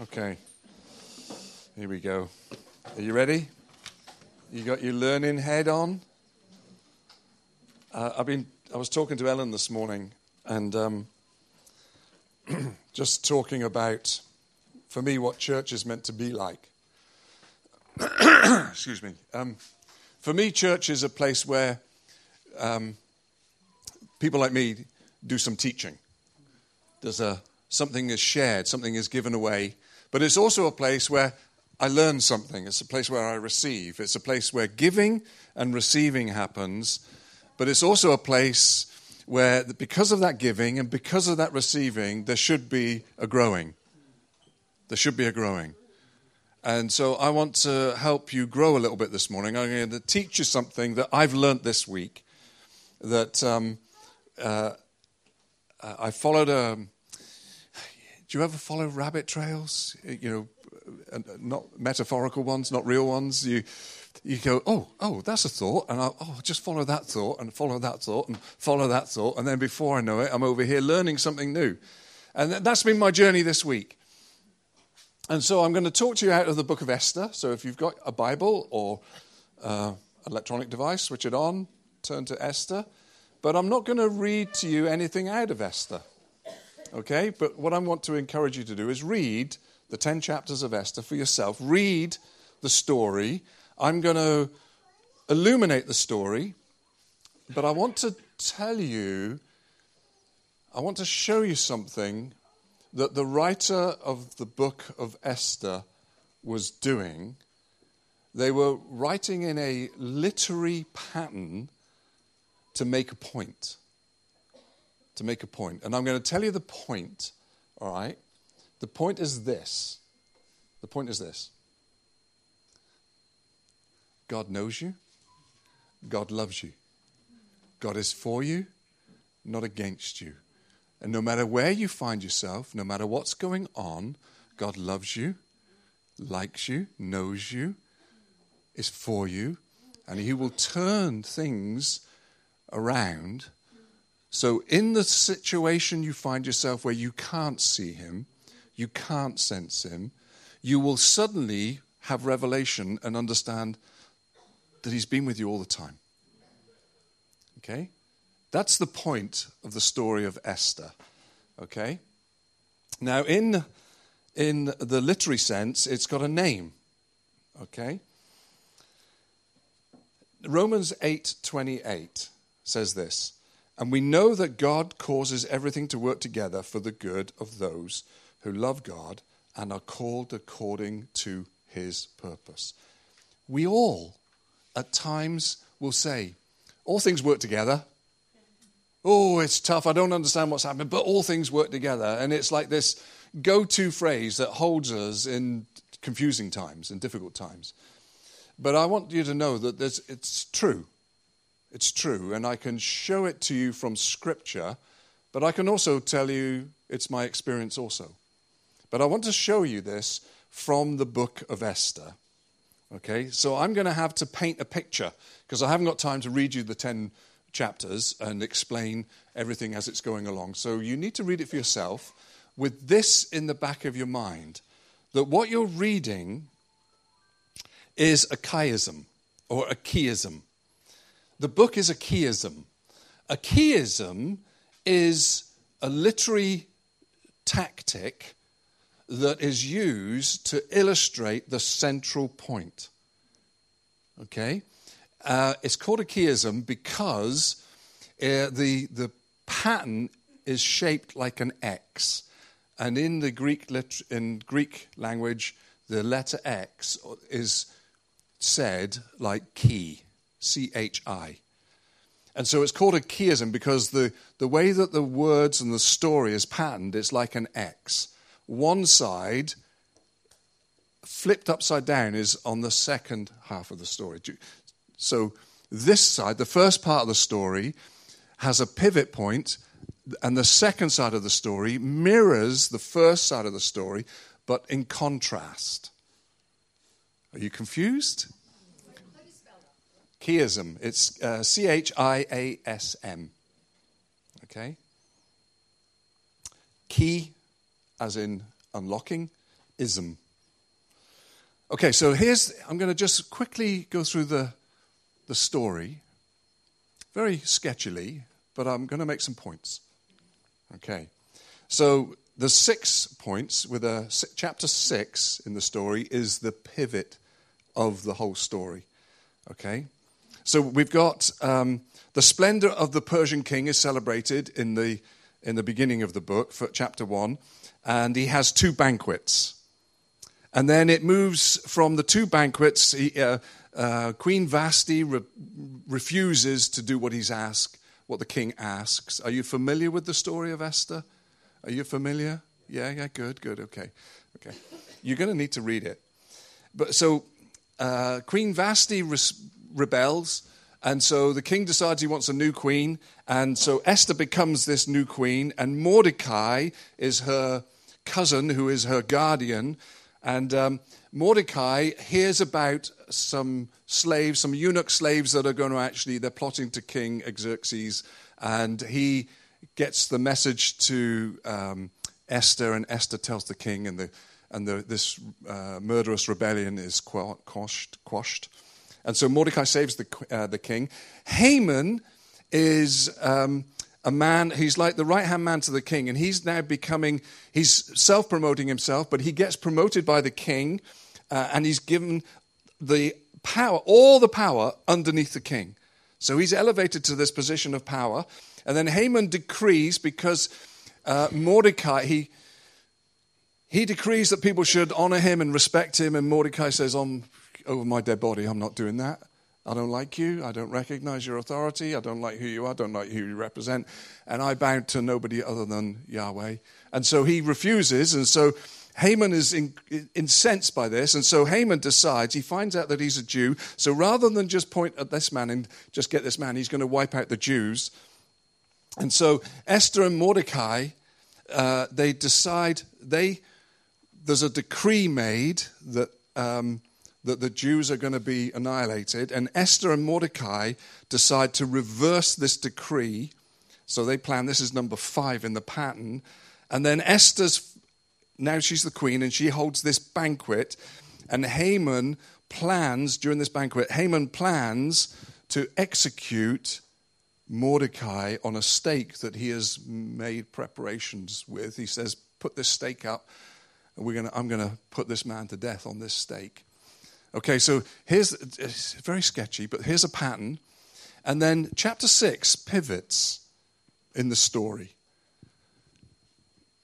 Okay. Here we go. Are you ready? You got your learning head on? Uh, I've been. I was talking to Ellen this morning, and um, just talking about, for me, what church is meant to be like. Excuse me. Um, for me, church is a place where um, people like me do some teaching. There's a something is shared, something is given away, but it's also a place where I learn something. It's a place where I receive. It's a place where giving and receiving happens, but it's also a place where, because of that giving and because of that receiving, there should be a growing. There should be a growing. And so I want to help you grow a little bit this morning. I'm going to teach you something that I've learned this week. That um, uh, I followed a. Do you ever follow rabbit trails? You know, uh, not metaphorical ones, not real ones. You you go, oh, oh, that's a thought, and I'll oh, just follow that thought, and follow that thought, and follow that thought, and then before I know it, I'm over here learning something new. And that's been my journey this week. And so I'm going to talk to you out of the book of Esther. So if you've got a Bible or uh, electronic device, switch it on, turn to Esther. But I'm not going to read to you anything out of Esther. Okay? But what I want to encourage you to do is read the 10 chapters of Esther for yourself. Read the story. I'm going to illuminate the story, but I want to tell you, I want to show you something that the writer of the book of Esther was doing. They were writing in a literary pattern to make a point. To make a point. And I'm going to tell you the point, all right? The point is this. The point is this God knows you, God loves you, God is for you, not against you. And no matter where you find yourself, no matter what's going on, God loves you, likes you, knows you, is for you, and He will turn things around. So, in the situation you find yourself where you can't see Him, you can't sense Him, you will suddenly have revelation and understand that He's been with you all the time. Okay? That's the point of the story of Esther. Okay? Now, in, in the literary sense, it's got a name. Okay? Romans 8:28 says this, and we know that God causes everything to work together for the good of those who love God and are called according to his purpose. We all at times will say, all things work together Oh, it's tough. I don't understand what's happening, but all things work together. And it's like this go to phrase that holds us in confusing times and difficult times. But I want you to know that it's true. It's true. And I can show it to you from Scripture, but I can also tell you it's my experience also. But I want to show you this from the book of Esther. Okay, so I'm going to have to paint a picture because I haven't got time to read you the 10 chapters and explain everything as it's going along. So you need to read it for yourself with this in the back of your mind that what you're reading is a chiasm or a chiasm. The book is a chiasm. A chiasm is a literary tactic that is used to illustrate the central point. Okay? Uh, it's called a chiasm because uh, the, the pattern is shaped like an X. And in the Greek, lit- in Greek language, the letter X is said like chi, C H I. And so it's called a chiasm because the, the way that the words and the story is patterned, it's like an X. One side, flipped upside down, is on the second half of the story. So, this side, the first part of the story, has a pivot point, and the second side of the story mirrors the first side of the story, but in contrast. Are you confused? Chiasm. It's uh, C H I A S M. Okay? Key, as in unlocking, ism. Okay, so here's, I'm going to just quickly go through the, the story, very sketchily, but I'm going to make some points. Okay, so the six points with a chapter six in the story is the pivot of the whole story. Okay, so we've got um, the splendor of the Persian king is celebrated in the in the beginning of the book, for chapter one, and he has two banquets, and then it moves from the two banquets. He, uh, uh, Queen Vashti re- refuses to do what he's asked, what the king asks. Are you familiar with the story of Esther? Are you familiar? Yeah, yeah, good, good, okay, okay. You're going to need to read it. But so uh, Queen Vashti res- rebels, and so the king decides he wants a new queen, and so Esther becomes this new queen, and Mordecai is her cousin, who is her guardian, and um, Mordecai hears about some slaves, some eunuch slaves that are going to actually they're plotting to King Xerxes, and he gets the message to um, Esther, and Esther tells the king, and the and the, this uh, murderous rebellion is quashed, quashed. And so Mordecai saves the, uh, the king. Haman is um, a man, he's like the right hand man to the king, and he's now becoming, he's self promoting himself, but he gets promoted by the king, uh, and he's given the power, all the power underneath the king. So he's elevated to this position of power. And then Haman decrees because uh, Mordecai, he, he decrees that people should honor him and respect him. And Mordecai says, On over my dead body, I'm not doing that. I don't like you. I don't recognize your authority. I don't like who you are. I don't like who you represent. And I bow to nobody other than Yahweh. And so he refuses. And so Haman is in, incensed by this. And so Haman decides, he finds out that he's a Jew. So rather than just point at this man and just get this man, he's going to wipe out the Jews. And so Esther and Mordecai, uh, they decide, they, there's a decree made that, um, that the Jews are going to be annihilated. And Esther and Mordecai decide to reverse this decree. So they plan, this is number five in the pattern. And then Esther's, now she's the queen, and she holds this banquet. And Haman plans, during this banquet, Haman plans to execute Mordecai on a stake that he has made preparations with. He says, Put this stake up, and we're gonna, I'm going to put this man to death on this stake. Okay, so here's it's very sketchy, but here's a pattern. And then chapter 6 pivots in the story.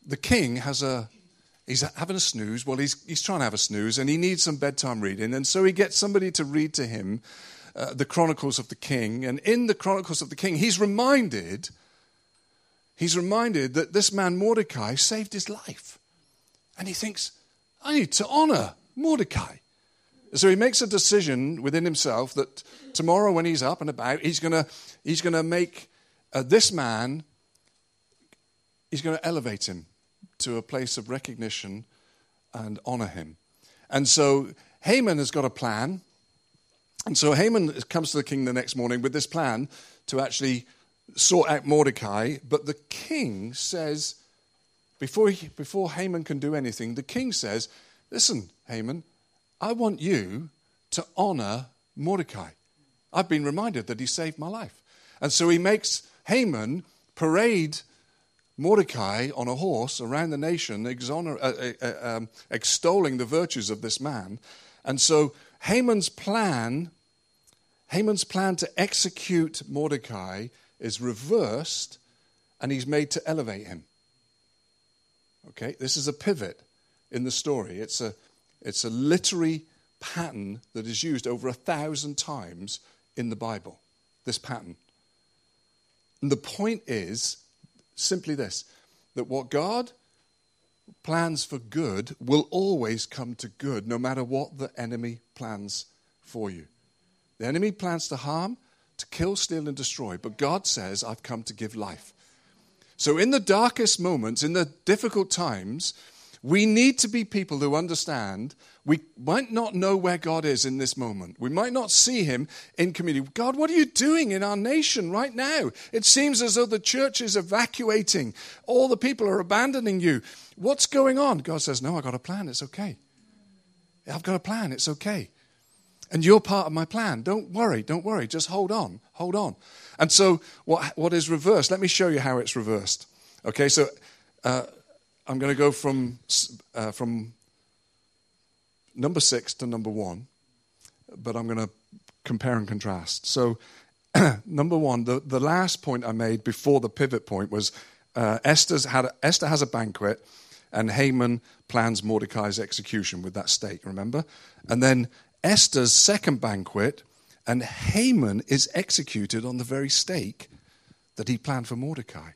The king has a he's having a snooze. Well, he's, he's trying to have a snooze and he needs some bedtime reading. And so he gets somebody to read to him uh, the Chronicles of the King. And in the Chronicles of the King, he's reminded, he's reminded that this man Mordecai saved his life. And he thinks, I need to honor Mordecai. So he makes a decision within himself that tomorrow, when he's up and about, he's going to he's to make uh, this man, he's going to elevate him to a place of recognition and honor him. And so Haman has got a plan and so Haman comes to the king the next morning with this plan to actually sort out Mordecai. But the king says, before, he, before Haman can do anything, the king says, Listen, Haman, I want you to honor Mordecai. I've been reminded that he saved my life. And so he makes Haman parade Mordecai on a horse around the nation, exoner, uh, uh, uh, um, extolling the virtues of this man. And so Haman's plan Haman's plan to execute Mordecai is reversed and he's made to elevate him. Okay, this is a pivot in the story. It's a, it's a literary pattern that is used over a thousand times in the Bible. This pattern. And the point is simply this that what God plans for good will always come to good, no matter what the enemy plans for you. The enemy plans to harm, to kill, steal, and destroy, but God says, I've come to give life. So, in the darkest moments, in the difficult times, We need to be people who understand we might not know where God is in this moment. We might not see him in community. God, what are you doing in our nation right now? It seems as though the church is evacuating. All the people are abandoning you. What's going on? God says, No, I've got a plan. It's okay. I've got a plan. It's okay. And you're part of my plan. Don't worry. Don't worry. Just hold on. Hold on. And so, what, what is reversed? Let me show you how it's reversed. Okay, so uh, I'm going to go from, uh, from number six to number one, but I'm going to compare and contrast. So, number one, the, the last point I made before the pivot point was uh, Esther's had a, Esther has a banquet, and Haman plans Mordecai's execution with that stake, remember? And then Esther's second banquet, and Haman is executed on the very stake that he planned for Mordecai.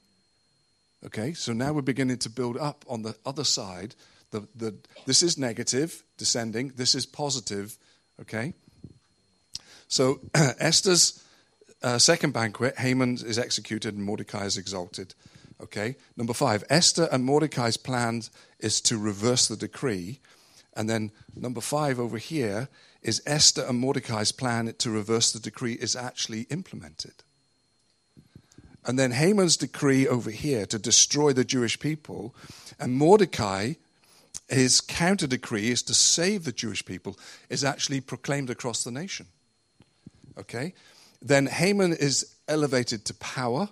Okay, so now we're beginning to build up on the other side. The, the, this is negative, descending. This is positive. Okay? So Esther's uh, second banquet, Haman is executed and Mordecai is exalted. Okay? Number five, Esther and Mordecai's plan is to reverse the decree. And then number five over here is Esther and Mordecai's plan to reverse the decree is actually implemented. And then Haman's decree over here to destroy the Jewish people, and Mordecai, his counter decree is to save the Jewish people, is actually proclaimed across the nation. Okay? Then Haman is elevated to power.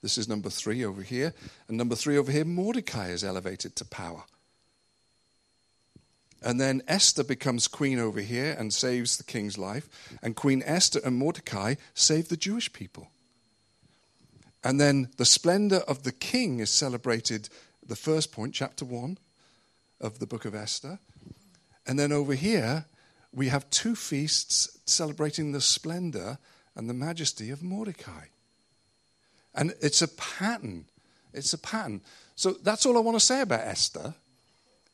This is number three over here. And number three over here, Mordecai is elevated to power. And then Esther becomes queen over here and saves the king's life. And Queen Esther and Mordecai save the Jewish people. And then the splendor of the king is celebrated, the first point, chapter 1 of the book of Esther. And then over here, we have two feasts celebrating the splendor and the majesty of Mordecai. And it's a pattern. It's a pattern. So that's all I want to say about Esther,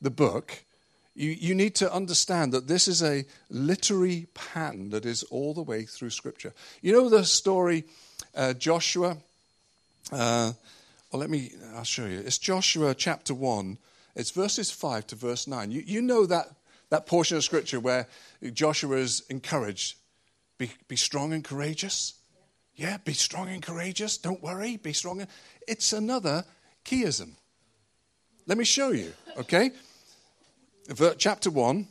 the book. You, you need to understand that this is a literary pattern that is all the way through Scripture. You know the story, uh, Joshua uh, well, let me, I'll show you. It's Joshua chapter 1. It's verses 5 to verse 9. You, you know that, that portion of scripture where Joshua is encouraged be, be strong and courageous. Yeah, be strong and courageous. Don't worry, be strong. It's another chiasm. Let me show you, okay? Chapter 1.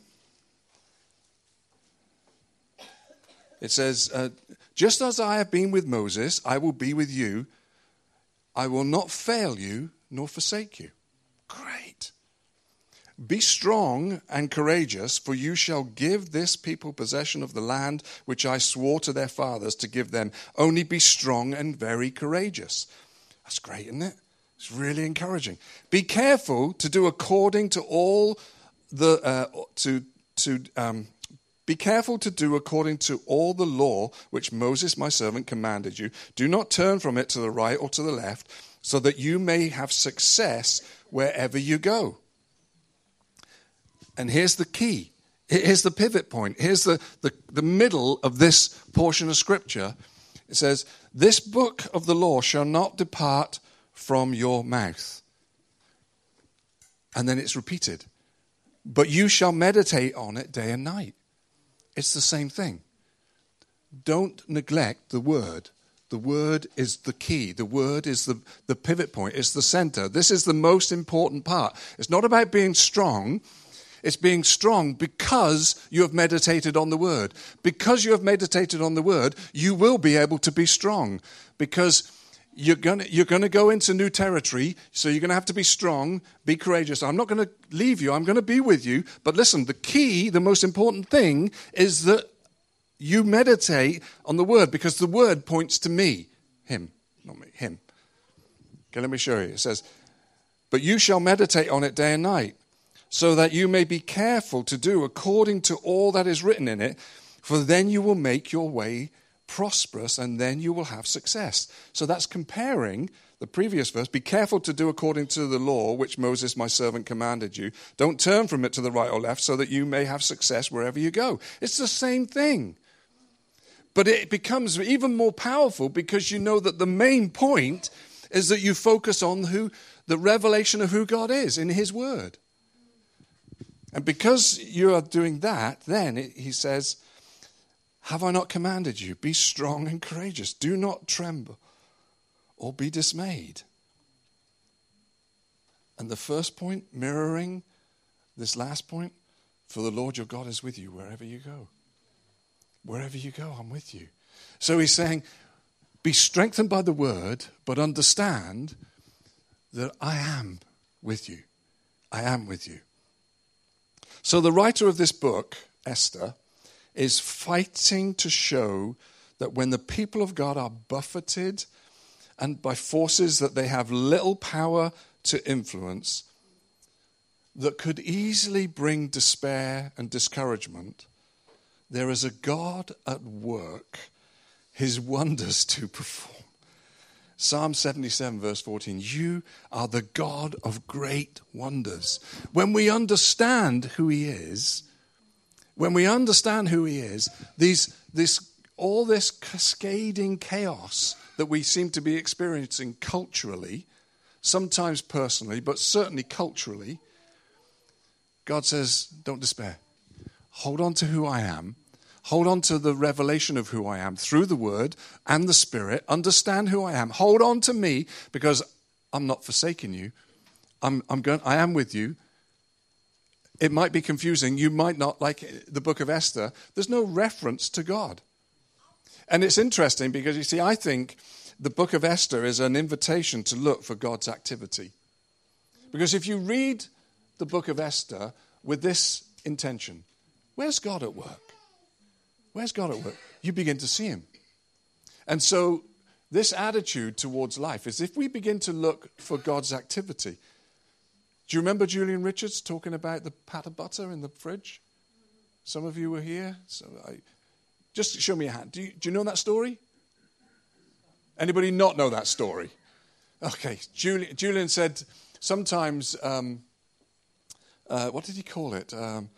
It says, uh, Just as I have been with Moses, I will be with you I will not fail you nor forsake you. Great. Be strong and courageous, for you shall give this people possession of the land which I swore to their fathers to give them. Only be strong and very courageous. That's great, isn't it? It's really encouraging. Be careful to do according to all the uh, to to um, be careful to do according to all the law which Moses my servant commanded you. Do not turn from it to the right or to the left, so that you may have success wherever you go. And here's the key. Here's the pivot point. Here's the, the, the middle of this portion of Scripture. It says, This book of the law shall not depart from your mouth. And then it's repeated. But you shall meditate on it day and night it's the same thing. Don't neglect the word. The word is the key. The word is the, the pivot point. It's the center. This is the most important part. It's not about being strong. It's being strong because you have meditated on the word. Because you have meditated on the word, you will be able to be strong. Because you're going you're to go into new territory, so you're going to have to be strong, be courageous. I'm not going to leave you, I'm going to be with you. But listen, the key, the most important thing is that you meditate on the word because the word points to me, him, not me, him. Okay, let me show you. It says, But you shall meditate on it day and night, so that you may be careful to do according to all that is written in it, for then you will make your way prosperous, and then you will have success. So that's comparing the previous verse Be careful to do according to the law which Moses, my servant, commanded you. Don't turn from it to the right or left, so that you may have success wherever you go. It's the same thing. But it becomes even more powerful because you know that the main point is that you focus on who the revelation of who God is in His Word. And because you are doing that, then it, he says, Have I not commanded you? Be strong and courageous. Do not tremble or be dismayed. And the first point, mirroring this last point, for the Lord your God is with you wherever you go. Wherever you go, I'm with you. So he's saying, be strengthened by the word, but understand that I am with you. I am with you. So the writer of this book, Esther, is fighting to show that when the people of God are buffeted and by forces that they have little power to influence, that could easily bring despair and discouragement, there is a God at work, his wonders to perform. Psalm 77, verse 14 You are the God of great wonders. When we understand who he is, when we understand who he is, these, this, all this cascading chaos that we seem to be experiencing culturally, sometimes personally, but certainly culturally, God says, Don't despair. Hold on to who I am. Hold on to the revelation of who I am through the word and the spirit. Understand who I am. Hold on to me because I'm not forsaking you. I'm, I'm going, I am with you. It might be confusing. You might not like the book of Esther. There's no reference to God. And it's interesting because you see, I think the book of Esther is an invitation to look for God's activity. Because if you read the book of Esther with this intention where's God at work? Where's God at work? You begin to see him. And so, this attitude towards life is if we begin to look for God's activity. Do you remember Julian Richards talking about the pat of butter in the fridge? Some of you were here. So I, just show me a hand. Do you, do you know that story? Anybody not know that story? Okay, Julian, Julian said sometimes um, uh, what did he call it? Um,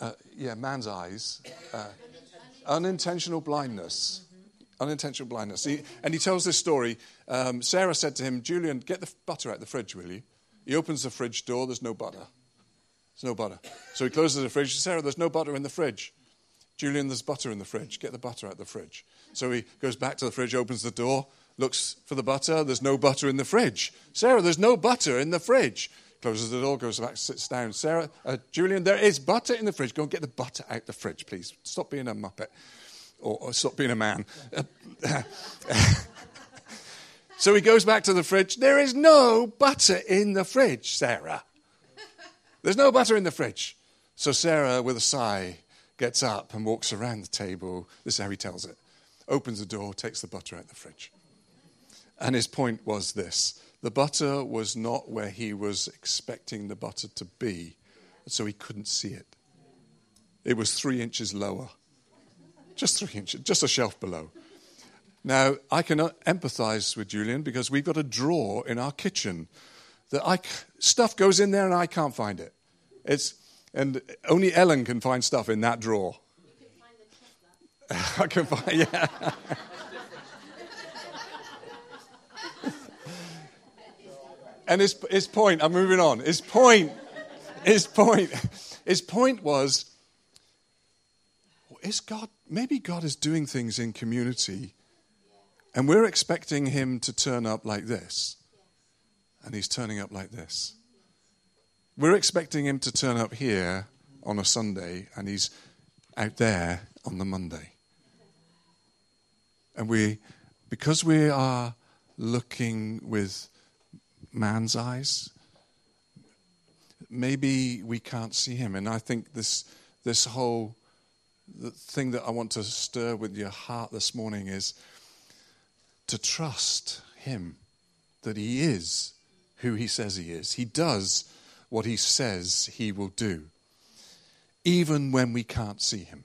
uh, yeah, man's eyes. Uh, unintentional blindness. Unintentional blindness. He, and he tells this story. Um, Sarah said to him, Julian, get the butter out the fridge, will you? He opens the fridge door, there's no butter. There's no butter. So he closes the fridge. Sarah, there's no butter in the fridge. Julian, there's butter in the fridge. Get the butter out the fridge. So he goes back to the fridge, opens the door, looks for the butter. There's no butter in the fridge. Sarah, there's no butter in the fridge. Closes the door, goes back, sits down. Sarah, uh, Julian, there is butter in the fridge. Go and get the butter out the fridge, please. Stop being a muppet, or, or stop being a man. so he goes back to the fridge. There is no butter in the fridge, Sarah. There's no butter in the fridge. So Sarah, with a sigh, gets up and walks around the table. This is how he tells it. Opens the door, takes the butter out of the fridge. And his point was this the butter was not where he was expecting the butter to be, so he couldn't see it. It was three inches lower. Just three inches, just a shelf below. Now, I can empathize with Julian because we've got a drawer in our kitchen that I, stuff goes in there and I can't find it. It's, and only Ellen can find stuff in that drawer. I can find, yeah. And his, his point, I'm moving on. His point, his point, his point was, is God, maybe God is doing things in community and we're expecting him to turn up like this. And he's turning up like this. We're expecting him to turn up here on a Sunday and he's out there on the Monday. And we, because we are looking with man's eyes. Maybe we can't see him. And I think this, this whole thing that I want to stir with your heart this morning is to trust him that he is who he says he is. He does what he says he will do, even when we can't see him,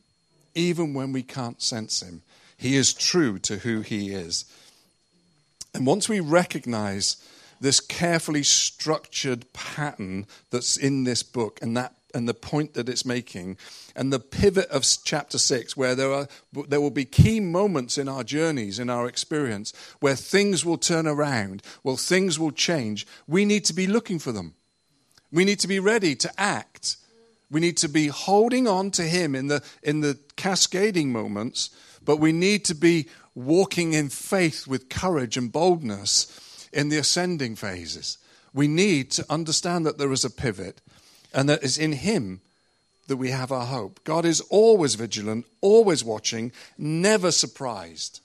even when we can't sense him. He is true to who he is. And once we recognize this carefully structured pattern that's in this book and that and the point that it's making and the pivot of chapter 6 where there are there will be key moments in our journeys in our experience where things will turn around well things will change we need to be looking for them We need to be ready to act. We need to be holding on to Him in the, in the cascading moments, but we need to be walking in faith with courage and boldness in the ascending phases. We need to understand that there is a pivot and that it's in Him that we have our hope. God is always vigilant, always watching, never surprised.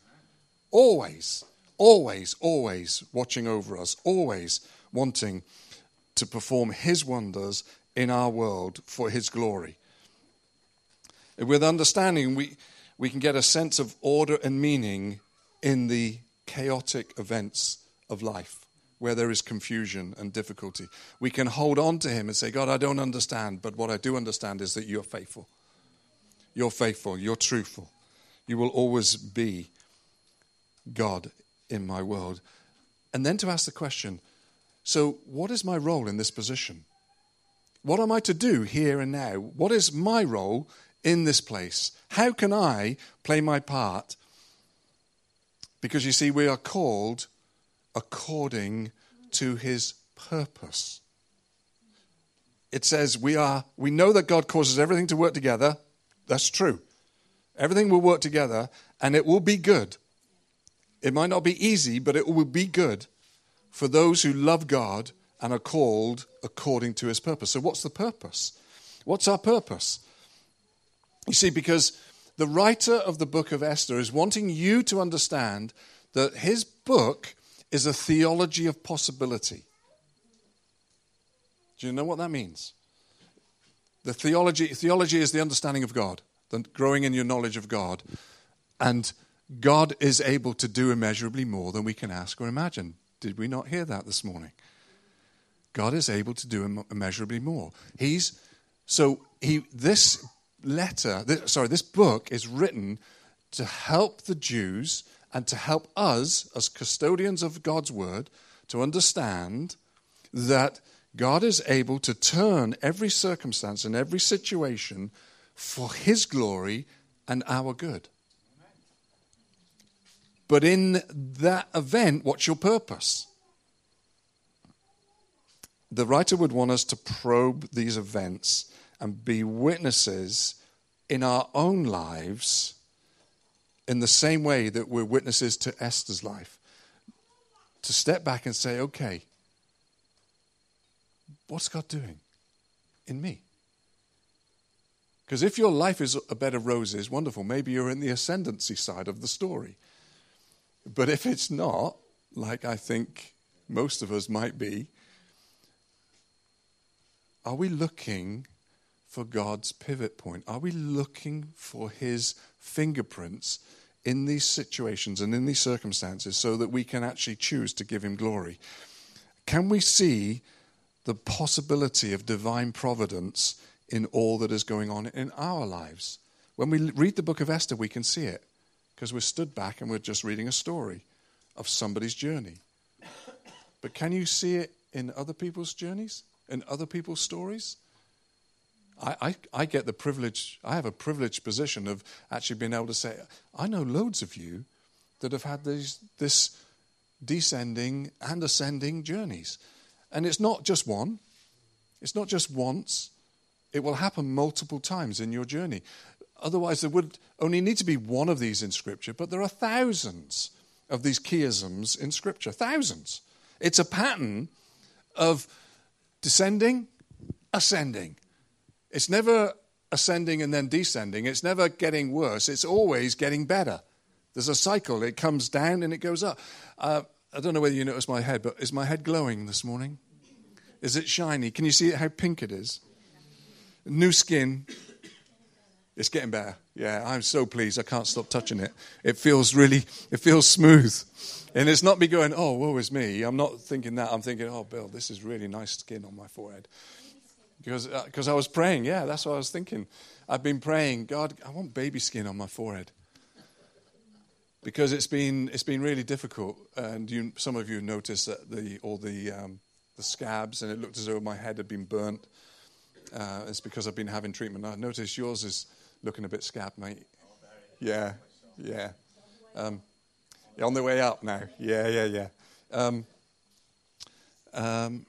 Always, always, always watching over us, always wanting to perform His wonders in our world for His glory. With understanding, we, we can get a sense of order and meaning in the chaotic events of life where there is confusion and difficulty. We can hold on to Him and say, God, I don't understand, but what I do understand is that you're faithful. You're faithful. You're truthful. You will always be God in my world. And then to ask the question so, what is my role in this position? What am I to do here and now? What is my role in this place? How can I play my part? Because you see, we are called according to his purpose. It says we are we know that God causes everything to work together. That's true. Everything will work together and it will be good. It might not be easy, but it will be good for those who love God and are called according to his purpose. So, what's the purpose? What's our purpose? You see, because the writer of the book of Esther is wanting you to understand that his book is a theology of possibility. Do you know what that means? The theology, theology is the understanding of God, the growing in your knowledge of God. And God is able to do immeasurably more than we can ask or imagine. Did we not hear that this morning? God is able to do immeasurably more. He's so he this letter, this, sorry, this book is written to help the Jews and to help us as custodians of God's word to understand that God is able to turn every circumstance and every situation for his glory and our good. But in that event, what's your purpose? The writer would want us to probe these events and be witnesses in our own lives in the same way that we're witnesses to Esther's life. To step back and say, okay, what's God doing in me? Because if your life is a bed of roses, wonderful. Maybe you're in the ascendancy side of the story. But if it's not, like I think most of us might be, are we looking for God's pivot point? Are we looking for His fingerprints in these situations and in these circumstances so that we can actually choose to give Him glory? Can we see the possibility of divine providence in all that is going on in our lives? When we read the book of Esther, we can see it because we're stood back and we're just reading a story of somebody's journey. But can you see it in other people's journeys, in other people's stories? I, I, I, get the privilege, I have a privileged position of actually being able to say, I know loads of you that have had these, this descending and ascending journeys. And it's not just one, it's not just once, it will happen multiple times in your journey. Otherwise, there would only need to be one of these in Scripture, but there are thousands of these chiasms in Scripture. Thousands. It's a pattern of descending, ascending. It's never ascending and then descending. It's never getting worse. It's always getting better. There's a cycle. It comes down and it goes up. Uh, I don't know whether you noticed my head, but is my head glowing this morning? Is it shiny? Can you see how pink it is? New skin, it's getting better. Yeah, I'm so pleased. I can't stop touching it. It feels really, it feels smooth. And it's not me going, oh, woe is me. I'm not thinking that. I'm thinking, oh, Bill, this is really nice skin on my forehead. Because because uh, I was praying. Yeah, that's what I was thinking. I've been praying, God, I want baby skin on my forehead. Because it's been, it's been really difficult. And you, some of you noticed that the, all the, um, the scabs, and it looked as though my head had been burnt. Uh, it's because I've been having treatment. I noticed yours is looking a bit scabbed, mate. Yeah, yeah. Um, on the way up now. Yeah, yeah, yeah. Um, um,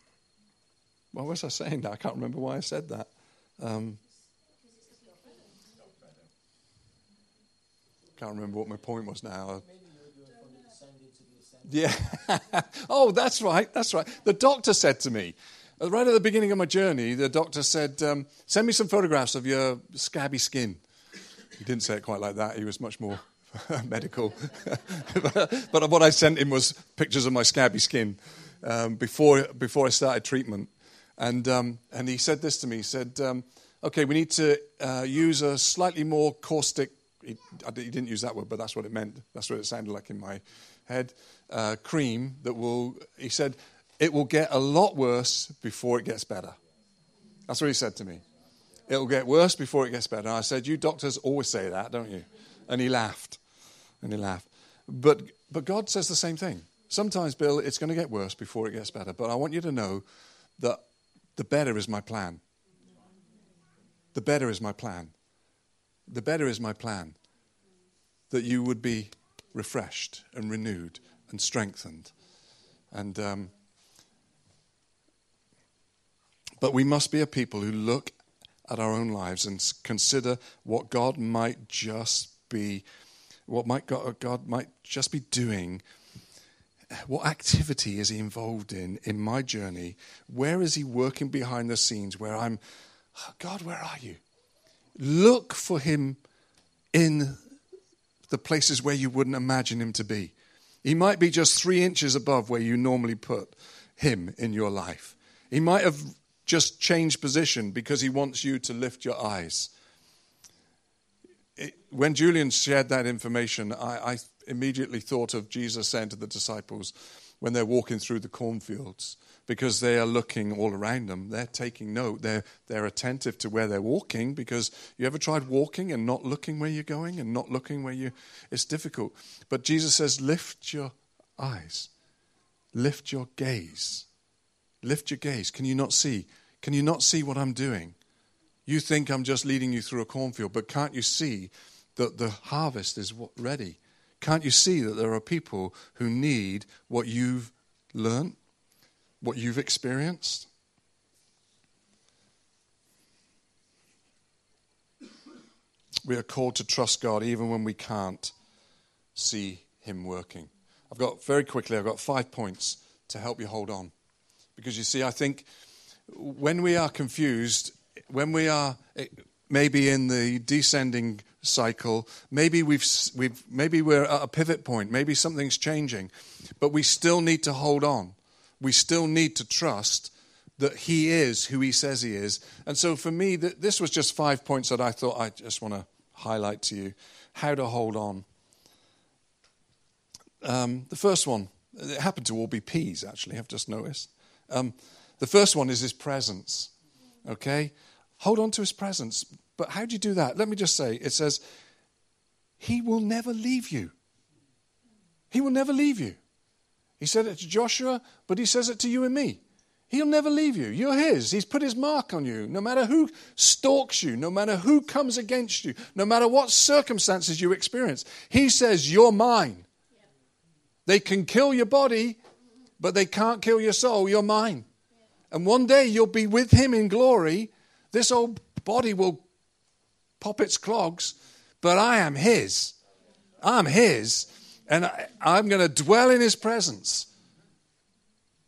Why was I saying that? I can't remember why I said that. Um, can't remember what my point was now. Yeah. oh, that's right. That's right. The doctor said to me, uh, right at the beginning of my journey, the doctor said, um, Send me some photographs of your scabby skin. He didn't say it quite like that. He was much more medical. but what I sent him was pictures of my scabby skin um, before, before I started treatment. And, um, and he said this to me. He said, um, okay, we need to uh, use a slightly more caustic, he, he, didn't use that word, but that's what it meant. That's what it sounded like in my head. Uh, cream that will, he said, it will get a lot worse before it gets better. That's what he said to me. It'll get worse before it gets better. And I said, You doctors always say that, don't you? And he laughed. And he laughed. But, but God says the same thing. Sometimes, Bill, it's going to get worse before it gets better. But I want you to know that the better is my plan. The better is my plan. The better is my plan. That you would be refreshed and renewed and strengthened. And um, but we must be a people who look at our own lives and consider what God might just be, what might God, God might just be doing what activity is he involved in in my journey? Where is he working behind the scenes where I'm, oh God, where are you? Look for him in the places where you wouldn't imagine him to be. He might be just three inches above where you normally put him in your life. He might have just changed position because he wants you to lift your eyes. It, when Julian shared that information, I, I immediately thought of Jesus saying to the disciples when they're walking through the cornfields, because they are looking all around them. They're taking note. They're, they're attentive to where they're walking because you ever tried walking and not looking where you're going and not looking where you. It's difficult. But Jesus says, lift your eyes, lift your gaze. Lift your gaze. Can you not see? Can you not see what I'm doing? You think I'm just leading you through a cornfield, but can't you see that the harvest is ready? Can't you see that there are people who need what you've learned, what you've experienced? We are called to trust God even when we can't see Him working. I've got, very quickly, I've got five points to help you hold on. Because you see, I think when we are confused, when we are maybe in the descending cycle. Maybe we've, we've maybe we're at a pivot point. Maybe something's changing, but we still need to hold on. We still need to trust that He is who He says He is. And so for me, th- this was just five points that I thought I just want to highlight to you how to hold on. Um, the first one, it happened to all be P's actually, I've just noticed. Um, the first one is His presence. Okay? Hold on to His presence. But how do you do that? Let me just say it says, He will never leave you. He will never leave you. He said it to Joshua, but He says it to you and me. He'll never leave you. You're His. He's put His mark on you. No matter who stalks you, no matter who comes against you, no matter what circumstances you experience, He says, You're mine. They can kill your body, but they can't kill your soul. You're mine. And one day you'll be with Him in glory. This old body will pop its clogs, but I am His. I'm His, and I, I'm going to dwell in His presence.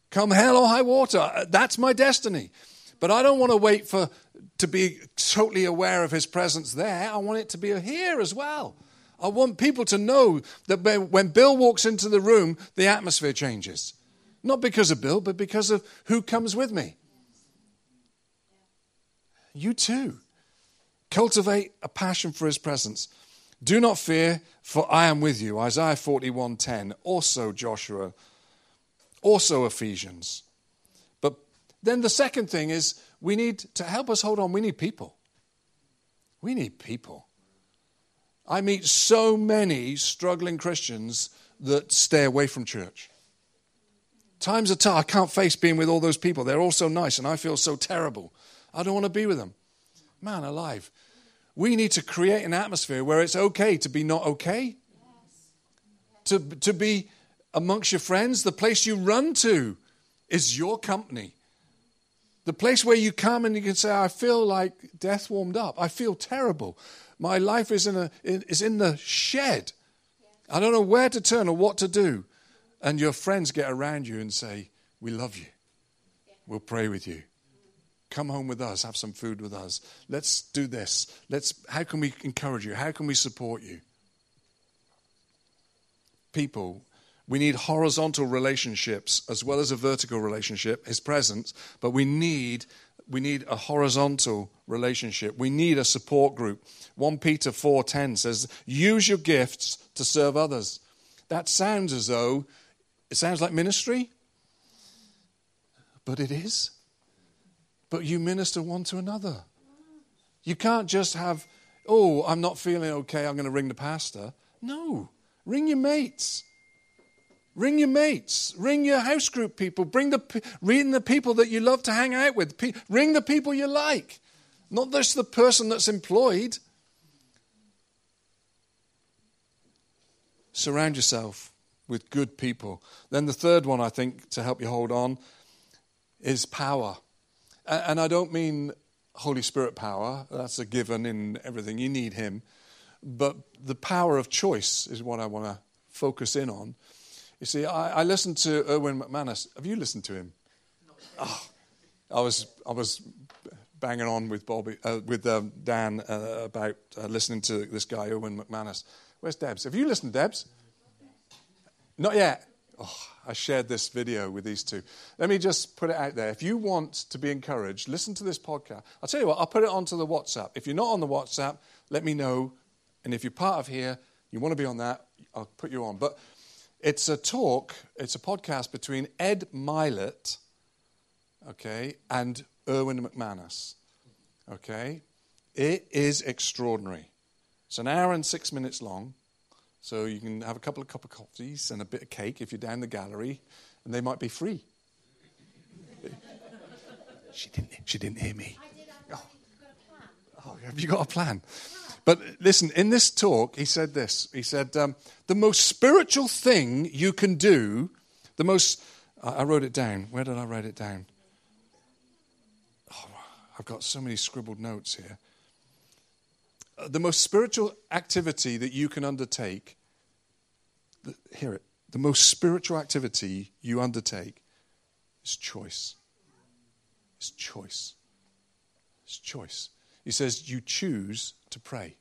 Come hell or high water, uh, that's my destiny. But I don't want to wait for to be totally aware of His presence there. I want it to be here as well. I want people to know that when Bill walks into the room, the atmosphere changes. Not because of Bill, but because of who comes with me. You too. Cultivate a passion for his presence. Do not fear, for I am with you. Isaiah 41:10, also Joshua, also Ephesians. But then the second thing is we need to help us hold on, we need people. We need people. I meet so many struggling Christians that stay away from church. Times are tough. I can't face being with all those people. They're all so nice, and I feel so terrible. I don't want to be with them. Man alive. We need to create an atmosphere where it's okay to be not okay. To, to be amongst your friends. The place you run to is your company. The place where you come and you can say, I feel like death warmed up. I feel terrible. My life is in, a, is in the shed. I don't know where to turn or what to do. And your friends get around you and say, We love you. We'll pray with you. Come home with us, have some food with us. Let's do this. Let's how can we encourage you? How can we support you? People, we need horizontal relationships as well as a vertical relationship, his presence, but we need we need a horizontal relationship. We need a support group. 1 Peter 4:10 says, "Use your gifts to serve others." That sounds as though it sounds like ministry, but it is. But you minister one to another. You can't just have, "Oh, I'm not feeling okay, I'm going to ring the pastor." No. Ring your mates. Ring your mates. Ring your house group people. Bring the, ring the people that you love to hang out with. Ring the people you like, not just the person that's employed. Surround yourself with good people. Then the third one, I think, to help you hold on, is power. And I don't mean Holy Spirit power, that's a given in everything. You need Him. But the power of choice is what I want to focus in on. You see, I, I listened to Erwin McManus. Have you listened to him? Oh, I was I was banging on with Bobby uh, with um, Dan uh, about uh, listening to this guy Erwin McManus. Where's Debs? Have you listened, Debs? Not yet. Oh, I shared this video with these two. Let me just put it out there. If you want to be encouraged, listen to this podcast. I'll tell you what, I'll put it onto the WhatsApp. If you're not on the WhatsApp, let me know. And if you're part of here, you want to be on that, I'll put you on. But it's a talk, it's a podcast between Ed Mylett, okay, and Erwin McManus. Okay? It is extraordinary. It's an hour and six minutes long. So you can have a couple of cup of coffees and a bit of cake if you're down the gallery, and they might be free. she didn't. She didn't hear me. Oh. oh, have you got a plan? But listen, in this talk, he said this. He said, um, The most spiritual thing you can do, the most, I wrote it down. Where did I write it down? Oh, I've got so many scribbled notes here. Uh, the most spiritual activity that you can undertake, hear it, the most spiritual activity you undertake is choice. It's choice. It's choice. He says, You choose to pray.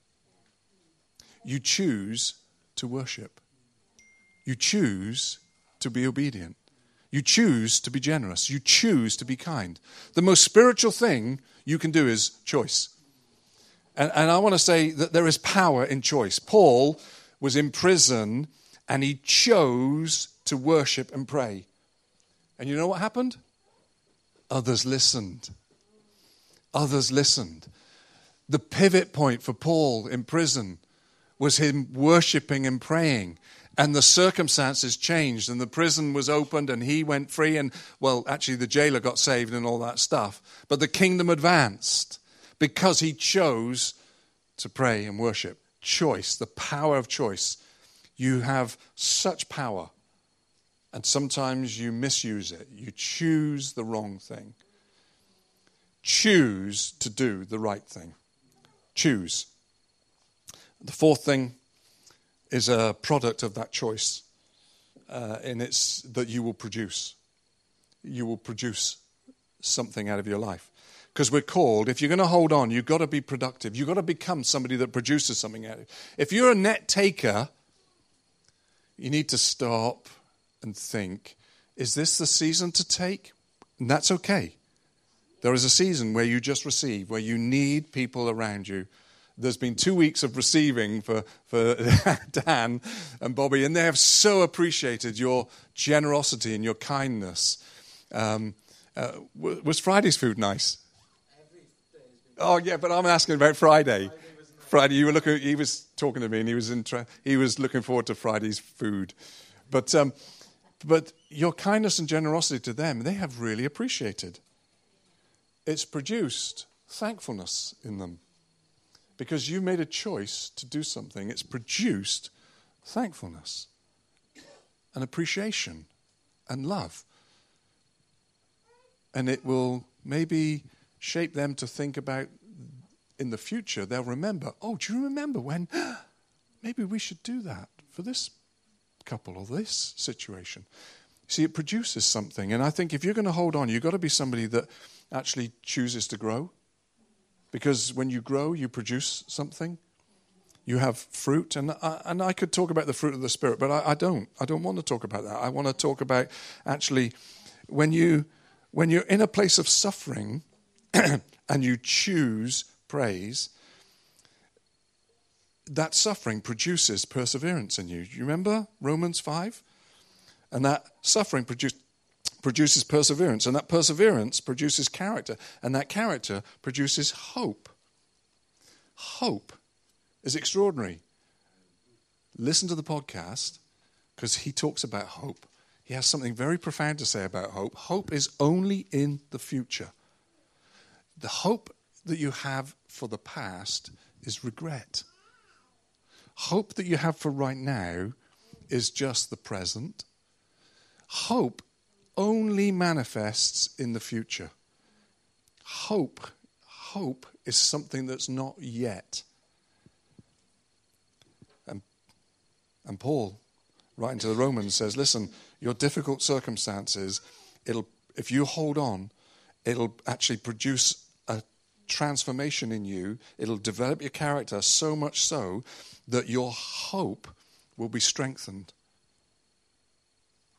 You choose to worship. You choose to be obedient. You choose to be generous. You choose to be kind. The most spiritual thing you can do is choice. And, and I want to say that there is power in choice. Paul was in prison and he chose to worship and pray. And you know what happened? Others listened. Others listened the pivot point for Paul in prison was him worshiping and praying. And the circumstances changed, and the prison was opened, and he went free. And, well, actually, the jailer got saved and all that stuff. But the kingdom advanced because he chose to pray and worship. Choice, the power of choice. You have such power, and sometimes you misuse it. You choose the wrong thing. Choose to do the right thing choose. The fourth thing is a product of that choice, uh, and it's that you will produce. You will produce something out of your life. Because we're called, if you're going to hold on, you've got to be productive. You've got to become somebody that produces something out of it. If you're a net taker, you need to stop and think is this the season to take? And that's okay. There is a season where you just receive, where you need people around you. There's been two weeks of receiving for, for Dan and Bobby, and they have so appreciated your generosity and your kindness. Um, uh, was Friday's food nice? Oh yeah, but I'm asking about Friday. Friday, you were looking. He was talking to me, and he was intra- he was looking forward to Friday's food. But um, but your kindness and generosity to them, they have really appreciated it's produced thankfulness in them. Because you made a choice to do something, it's produced thankfulness and appreciation and love. And it will maybe shape them to think about in the future, they'll remember, oh, do you remember when maybe we should do that for this couple or this situation? See, it produces something. And I think if you're going to hold on, you've got to be somebody that actually chooses to grow. Because when you grow, you produce something. You have fruit. And I, and I could talk about the fruit of the Spirit, but I, I don't. I don't want to talk about that. I want to talk about actually when, you, when you're in a place of suffering and you choose praise, that suffering produces perseverance in you. You remember Romans 5? And that suffering produce, produces perseverance, and that perseverance produces character, and that character produces hope. Hope is extraordinary. Listen to the podcast because he talks about hope. He has something very profound to say about hope. Hope is only in the future. The hope that you have for the past is regret. Hope that you have for right now is just the present. Hope only manifests in the future. Hope, hope is something that's not yet. And, and Paul, writing to the Romans, says, listen, your difficult circumstances, it'll, if you hold on, it'll actually produce transformation in you. It'll develop your character so much so that your hope will be strengthened.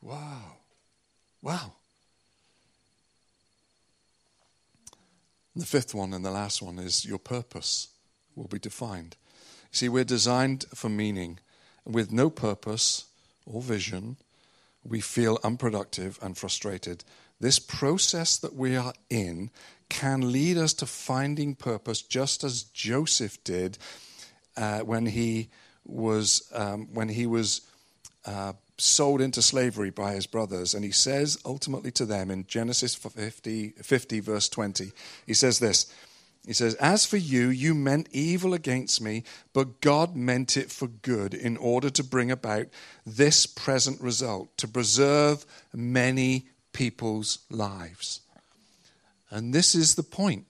Wow. Wow. the fifth one and the last one is your purpose will be defined. See, we're designed for meaning. With no purpose or vision, we feel unproductive and frustrated. This process that we are in can lead us to finding purpose, just as Joseph did uh, when he was um, when he was uh, sold into slavery by his brothers. And he says ultimately to them in Genesis 50, 50 verse 20, he says this. He says, As for you, you meant evil against me, but God meant it for good in order to bring about this present result, to preserve many people's lives. And this is the point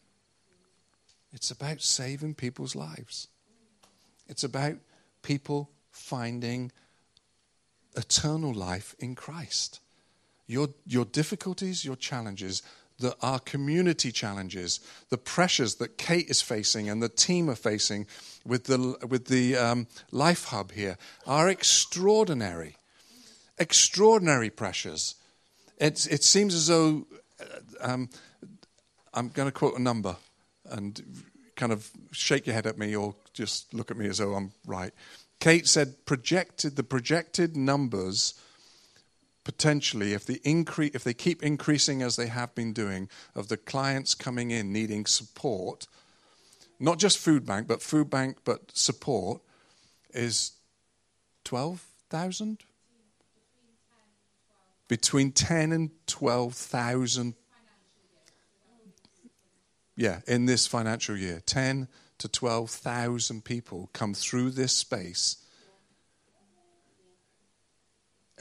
it's about saving people's lives, it's about people finding eternal life in Christ. Your, your difficulties, your challenges, the, our community challenges, the pressures that Kate is facing and the team are facing with the, with the um, Life Hub here are extraordinary. Extraordinary pressures. It, it seems as though, uh, um, I'm going to quote a number and kind of shake your head at me or just look at me as though I'm right. Kate said projected the projected numbers potentially if they increase if they keep increasing as they have been doing of the clients coming in needing support not just food bank but food bank but support is 12,000 between 10 and 12,000 yeah in this financial year 10 to 12,000 people come through this space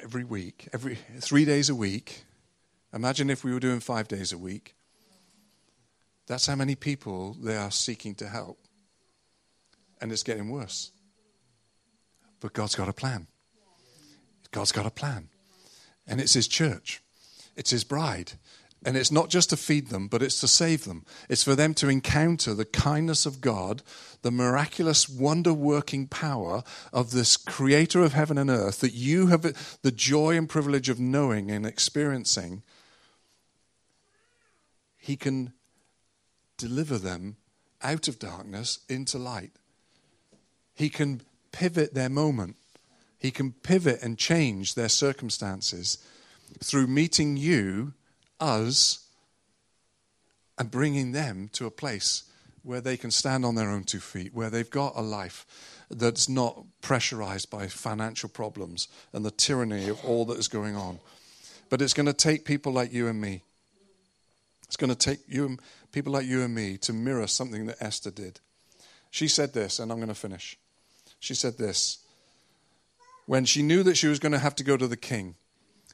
every week, every three days a week. Imagine if we were doing five days a week. That's how many people they are seeking to help. And it's getting worse. But God's got a plan. God's got a plan. And it's His church, it's His bride. And it's not just to feed them, but it's to save them. It's for them to encounter the kindness of God, the miraculous, wonder working power of this creator of heaven and earth that you have the joy and privilege of knowing and experiencing. He can deliver them out of darkness into light. He can pivot their moment. He can pivot and change their circumstances through meeting you us and bringing them to a place where they can stand on their own two feet, where they've got a life that's not pressurized by financial problems and the tyranny of all that is going on. But it's going to take people like you and me. It's going to take you and people like you and me to mirror something that Esther did. She said this, and I'm going to finish. She said this when she knew that she was going to have to go to the king,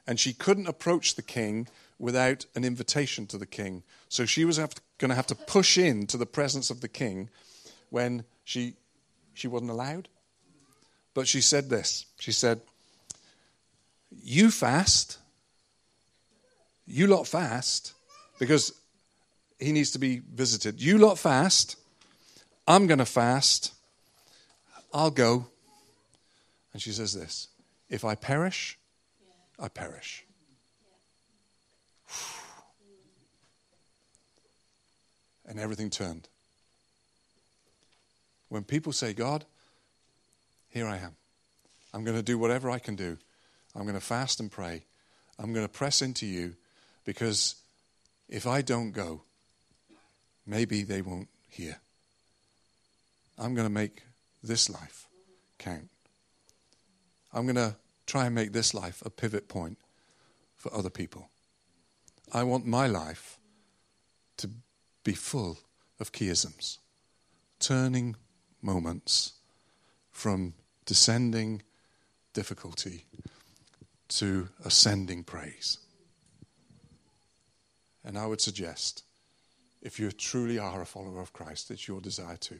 and she couldn't approach the king without an invitation to the king. So she was going to have to push in to the presence of the king when she, she wasn't allowed. But she said this She said, You fast, you lot fast, because he needs to be visited. You lot fast, I'm going to fast, I'll go. And she says this If I perish, I perish. And everything turned. When people say, God, here I am. I'm going to do whatever I can do. I'm going to fast and pray. I'm going to press into you because if I don't go, maybe they won't hear. I'm going to make this life count. I'm going to try and make this life a pivot point for other people. I want my life to be full of chiasms, turning moments from descending difficulty to ascending praise. And I would suggest, if you truly are a follower of Christ, it's your desire too.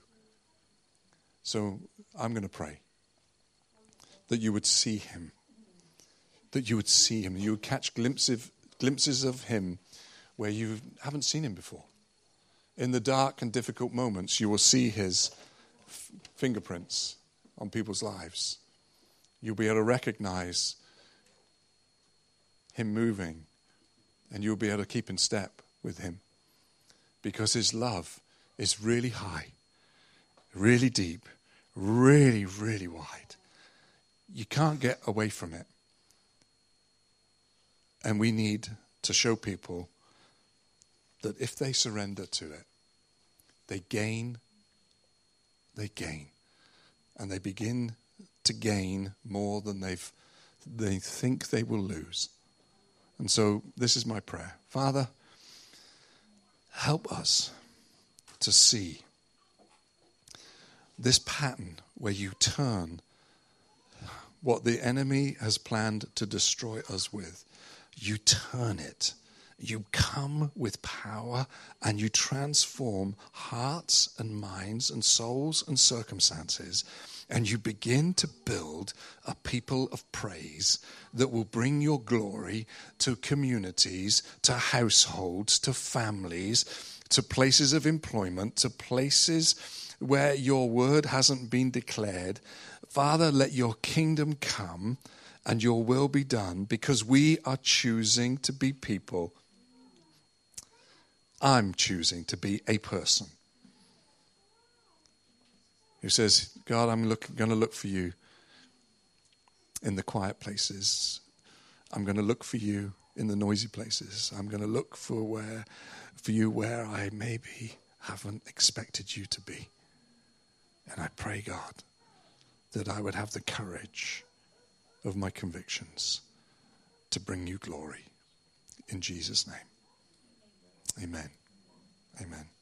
So I'm going to pray that you would see him, that you would see him, you would catch glimpses, glimpses of him where you haven't seen him before. In the dark and difficult moments, you will see his f- fingerprints on people's lives. You'll be able to recognize him moving, and you'll be able to keep in step with him because his love is really high, really deep, really, really wide. You can't get away from it. And we need to show people that if they surrender to it, they gain, they gain. And they begin to gain more than they've, they think they will lose. And so this is my prayer. Father, help us to see this pattern where you turn what the enemy has planned to destroy us with, you turn it. You come with power and you transform hearts and minds and souls and circumstances. And you begin to build a people of praise that will bring your glory to communities, to households, to families, to places of employment, to places where your word hasn't been declared. Father, let your kingdom come and your will be done because we are choosing to be people. I'm choosing to be a person who says, God, I'm going to look for you in the quiet places. I'm going to look for you in the noisy places. I'm going to look for where for you where I maybe haven't expected you to be. And I pray, God, that I would have the courage of my convictions to bring you glory. In Jesus' name. Amen. Amen.